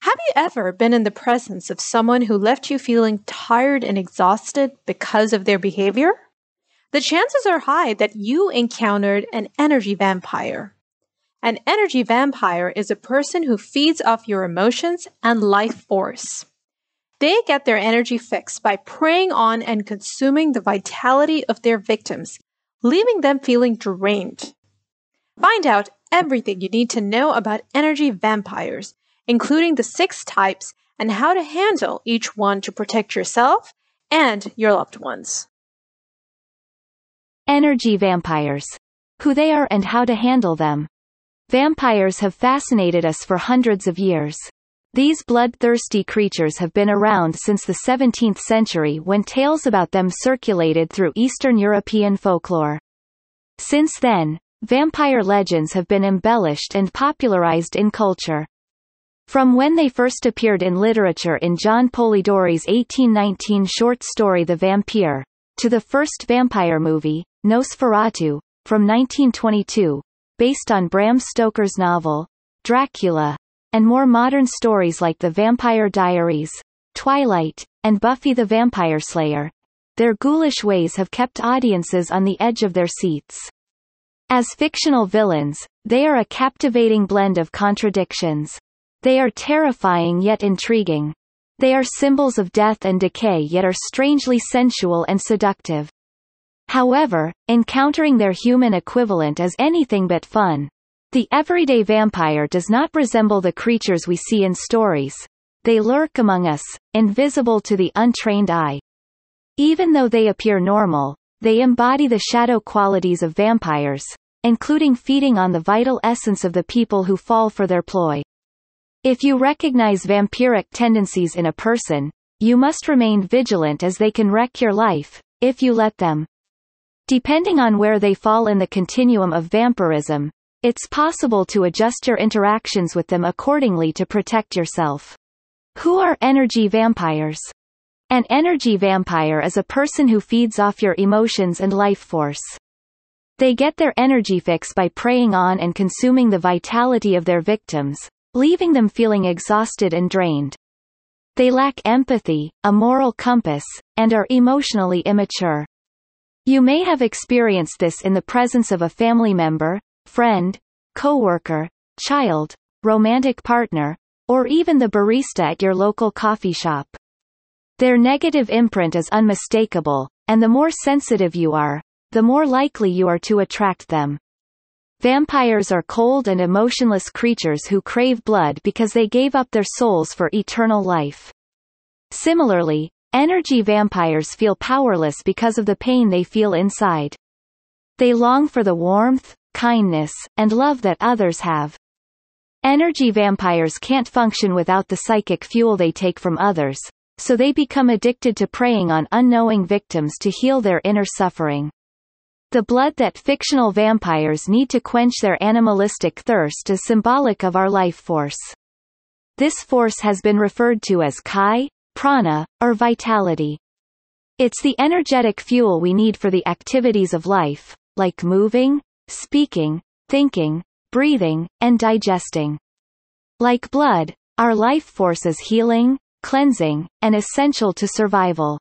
Have you ever been in the presence of someone who left you feeling tired and exhausted because of their behavior? The chances are high that you encountered an energy vampire. An energy vampire is a person who feeds off your emotions and life force. They get their energy fix by preying on and consuming the vitality of their victims, leaving them feeling drained. Find out everything you need to know about energy vampires including the six types and how to handle each one to protect yourself and your loved ones. Energy vampires. Who they are and how to handle them. Vampires have fascinated us for hundreds of years. These bloodthirsty creatures have been around since the 17th century when tales about them circulated through Eastern European folklore. Since then, vampire legends have been embellished and popularized in culture. From when they first appeared in literature in John Polidori's 1819 short story The Vampire, to the first vampire movie, Nosferatu, from 1922, based on Bram Stoker's novel, Dracula, and more modern stories like The Vampire Diaries, Twilight, and Buffy the Vampire Slayer, their ghoulish ways have kept audiences on the edge of their seats. As fictional villains, they are a captivating blend of contradictions, they are terrifying yet intriguing. They are symbols of death and decay yet are strangely sensual and seductive. However, encountering their human equivalent is anything but fun. The everyday vampire does not resemble the creatures we see in stories. They lurk among us, invisible to the untrained eye. Even though they appear normal, they embody the shadow qualities of vampires, including feeding on the vital essence of the people who fall for their ploy. If you recognize vampiric tendencies in a person, you must remain vigilant as they can wreck your life, if you let them. Depending on where they fall in the continuum of vampirism, it's possible to adjust your interactions with them accordingly to protect yourself. Who are energy vampires? An energy vampire is a person who feeds off your emotions and life force. They get their energy fix by preying on and consuming the vitality of their victims, leaving them feeling exhausted and drained. They lack empathy, a moral compass, and are emotionally immature. You may have experienced this in the presence of a family member, friend, coworker, child, romantic partner, or even the barista at your local coffee shop. Their negative imprint is unmistakable, and the more sensitive you are, the more likely you are to attract them. Vampires are cold and emotionless creatures who crave blood because they gave up their souls for eternal life. Similarly, energy vampires feel powerless because of the pain they feel inside. They long for the warmth, kindness, and love that others have. Energy vampires can't function without the psychic fuel they take from others, so they become addicted to preying on unknowing victims to heal their inner suffering. The blood that fictional vampires need to quench their animalistic thirst is symbolic of our life force. This force has been referred to as chi, prana, or vitality. It's the energetic fuel we need for the activities of life, like moving, speaking, thinking, breathing, and digesting. Like blood, our life force is healing, cleansing, and essential to survival.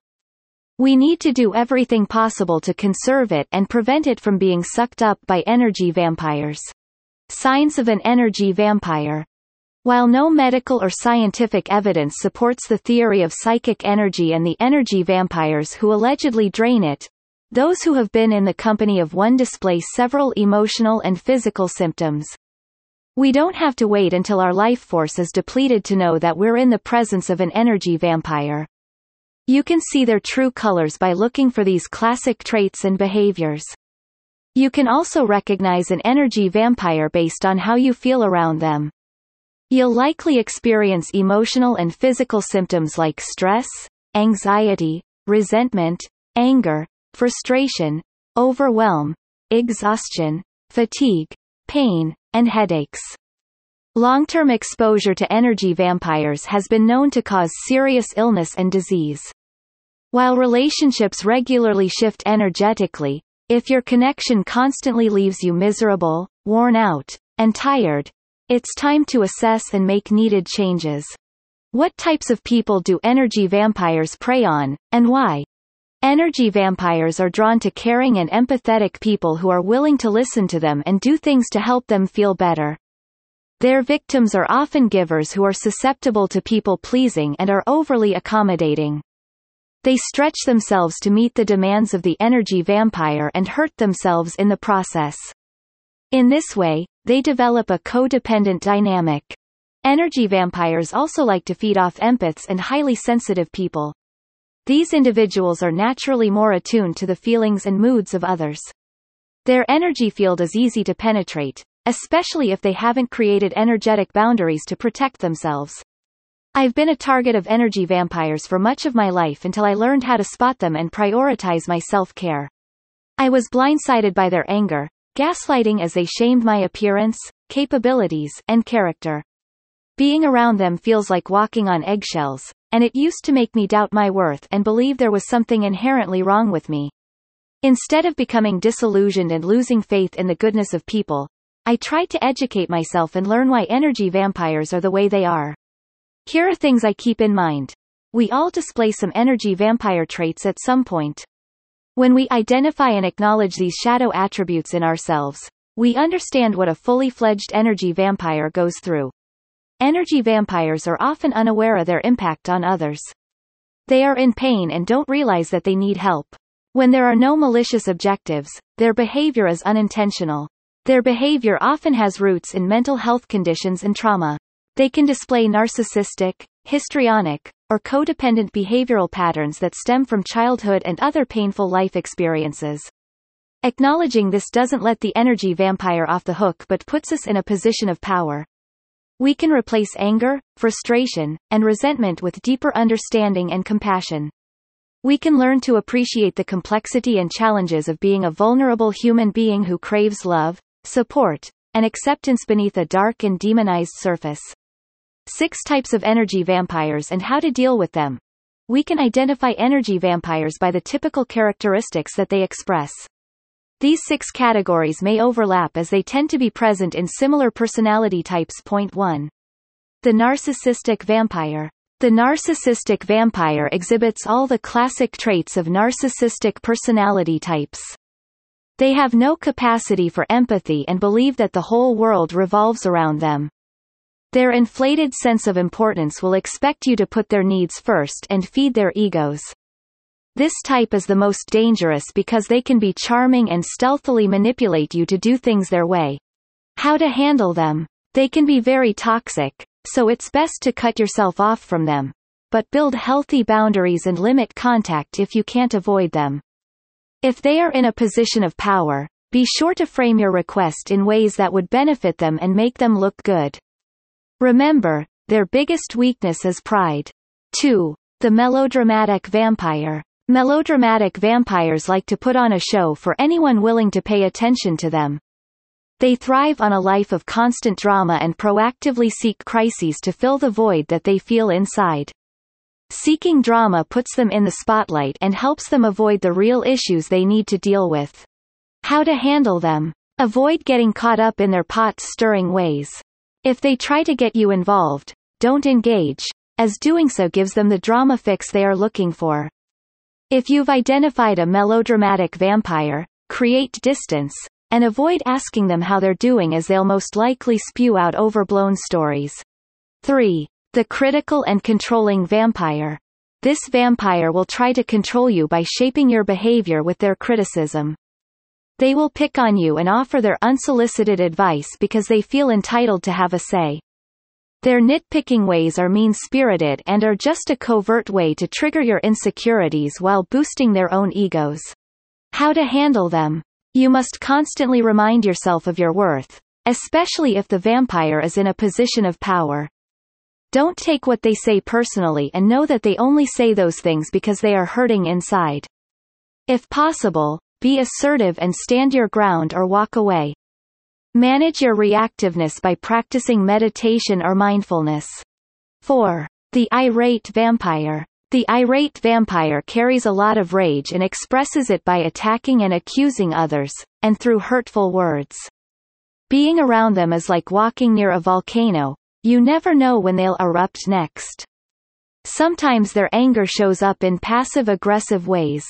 We need to do everything possible to conserve it and prevent it from being sucked up by energy vampires. Signs of an energy vampire. While no medical or scientific evidence supports the theory of psychic energy and the energy vampires who allegedly drain it, Those who have been in the company of one display several emotional and physical symptoms. We don't have to wait until our life force is depleted to know that we're in the presence of an energy vampire. You can see their true colors by looking for these classic traits and behaviors. You can also recognize an energy vampire based on how you feel around them. You'll likely experience emotional and physical symptoms like stress, anxiety, resentment, anger, frustration, overwhelm, exhaustion, fatigue, pain, and headaches. Long-term exposure to energy vampires has been known to cause serious illness and disease. While relationships regularly shift energetically, if your connection constantly leaves you miserable, worn out, and tired, it's time to assess and make needed changes. What types of people do energy vampires prey on, and why? Energy vampires are drawn to caring and empathetic people who are willing to listen to them and do things to help them feel better. Their victims are often givers who are susceptible to people-pleasing and are overly accommodating. They stretch themselves to meet the demands of the energy vampire and hurt themselves in the process. In this way, they develop a codependent dynamic. Energy vampires also like to feed off empaths and highly sensitive people. These individuals are naturally more attuned to the feelings and moods of others. Their energy field is easy to penetrate, especially if they haven't created energetic boundaries to protect themselves. I've been a target of energy vampires for much of my life until I learned how to spot them and prioritize my self-care. I was blindsided by their anger, gaslighting as they shamed my appearance, capabilities, and character. Being around them feels like walking on eggshells, and it used to make me doubt my worth and believe there was something inherently wrong with me. Instead of becoming disillusioned and losing faith in the goodness of people, I tried to educate myself and learn why energy vampires are the way they are. Here are things I keep in mind. We all display some energy vampire traits at some point. When we identify and acknowledge these shadow attributes in ourselves, we understand what a fully fledged energy vampire goes through. Energy vampires are often unaware of their impact on others. They are in pain and don't realize that they need help. When there are no malicious objectives, their behavior is unintentional. Their behavior often has roots in mental health conditions and trauma. They can display narcissistic, histrionic, or codependent behavioral patterns that stem from childhood and other painful life experiences. Acknowledging this doesn't let the energy vampire off the hook but puts us in a position of power. We can replace anger, frustration, and resentment with deeper understanding and compassion. We can learn to appreciate the complexity and challenges of being a vulnerable human being who craves love, support, and acceptance beneath a dark and demonized surface. Six types of energy vampires and how to deal with them. We can identify energy vampires by the typical characteristics that they express. These six categories may overlap as they tend to be present in similar personality types. Point 1. The narcissistic vampire. The narcissistic vampire exhibits all the classic traits of narcissistic personality types. They have no capacity for empathy and believe that the whole world revolves around them. Their inflated sense of importance will expect you to put their needs first and feed their egos. This type is the most dangerous because they can be charming and stealthily manipulate you to do things their way. How to handle them. They can be very toxic, so it's best to cut yourself off from them. But build healthy boundaries and limit contact if you can't avoid them. If they are in a position of power, be sure to frame your request in ways that would benefit them and make them look good. Remember, their biggest weakness is pride. 2. The melodramatic vampire. Melodramatic vampires like to put on a show for anyone willing to pay attention to them. They thrive on a life of constant drama and proactively seek crises to fill the void that they feel inside. Seeking drama puts them in the spotlight and helps them avoid the real issues they need to deal with. How to handle them. Avoid getting caught up in their pot-stirring ways. If they try to get you involved, don't engage, as doing so gives them the drama fix they are looking for. If you've identified a melodramatic vampire, create distance, and avoid asking them how they're doing as they'll most likely spew out overblown stories. 3. The critical and controlling vampire. this vampire will try to control you by shaping your behavior with their criticism. They will pick on you and offer their unsolicited advice because they feel entitled to have a say. Their nitpicking ways are mean-spirited and are just a covert way to trigger your insecurities while boosting their own egos. How to handle them. You must constantly remind yourself of your worth, especially if the vampire is in a position of power. Don't take what they say personally and know that they only say those things because they are hurting inside. If possible, be assertive and stand your ground or walk away. Manage your reactiveness by practicing meditation or mindfulness. 4. The irate vampire. The irate vampire carries a lot of rage and expresses it by attacking and accusing others, and through hurtful words. Being around them is like walking near a volcano, you never know when they'll erupt next. Sometimes their anger shows up in passive-aggressive ways.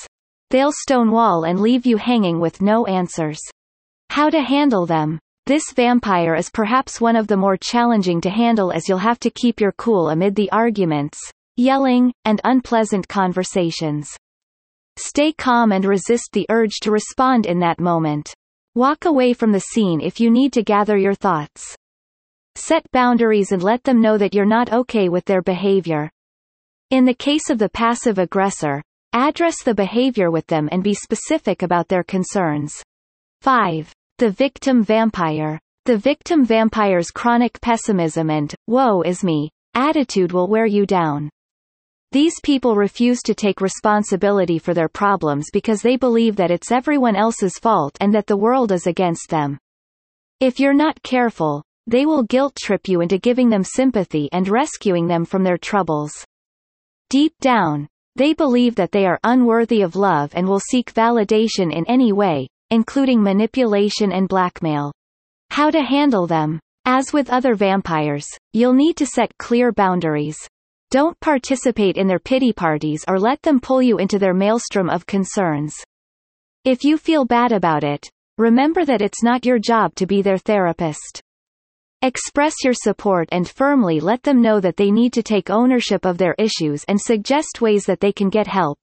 They'll stonewall and leave you hanging with no answers. How to handle them. This vampire is perhaps one of the more challenging to handle as you'll have to keep your cool amid the arguments, yelling, and unpleasant conversations. Stay calm and resist the urge to respond in that moment. Walk away from the scene if you need to gather your thoughts. Set boundaries and let them know that you're not okay with their behavior. In the case of the passive aggressor, address the behavior with them and be specific about their concerns. 5. The victim vampire. The victim vampire's chronic pessimism and, woe is me, attitude will wear you down. These people refuse to take responsibility for their problems because they believe that it's everyone else's fault and that the world is against them. If you're not careful, they will guilt trip you into giving them sympathy and rescuing them from their troubles. Deep down, they believe that they are unworthy of love and will seek validation in any way, including manipulation and blackmail. How to handle them. As with other vampires, you'll need to set clear boundaries. Don't participate in their pity parties or let them pull you into their maelstrom of concerns. If you feel bad about it, remember that it's not your job to be their therapist. Express your support and firmly let them know that they need to take ownership of their issues and suggest ways that they can get help.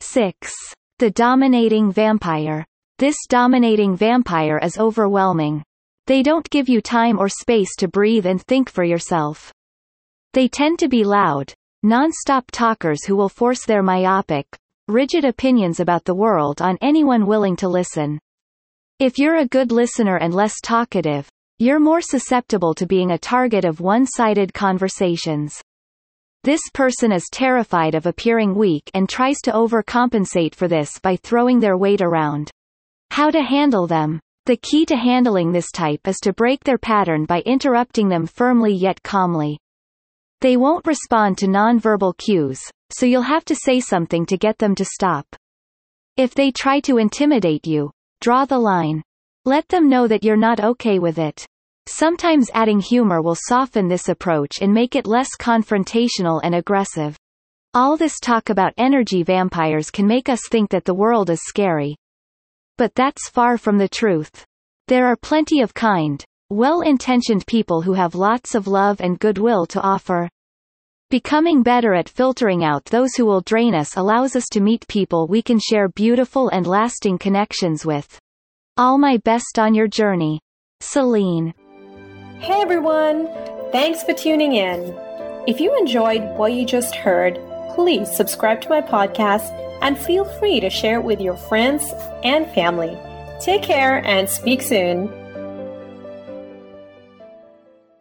6. The Dominating Vampire. This dominating vampire is overwhelming. They don't give you time or space to breathe and think for yourself. They tend to be loud, non-stop talkers who will force their myopic, rigid opinions about the world on anyone willing to listen. If you're a good listener and less talkative, you're more susceptible to being a target of one-sided conversations. This person is terrified of appearing weak and tries to overcompensate for this by throwing their weight around. How to handle them. The key to handling this type is to break their pattern by interrupting them firmly yet calmly. They won't respond to nonverbal cues, so you'll have to say something to get them to stop. If they try to intimidate you, draw the line. Let them know that you're not okay with it. Sometimes adding humor will soften this approach and make it less confrontational and aggressive. All this talk about energy vampires can make us think that the world is scary, but that's far from the truth. There are plenty of kind, well-intentioned people who have lots of love and goodwill to offer. Becoming better at filtering out those who will drain us allows us to meet people we can share beautiful and lasting connections with. All my best on your journey. Celine. Hey everyone! Thanks for tuning in. If you enjoyed what you just heard, please subscribe to my podcast and feel free to share it with your friends and family. Take care and speak soon.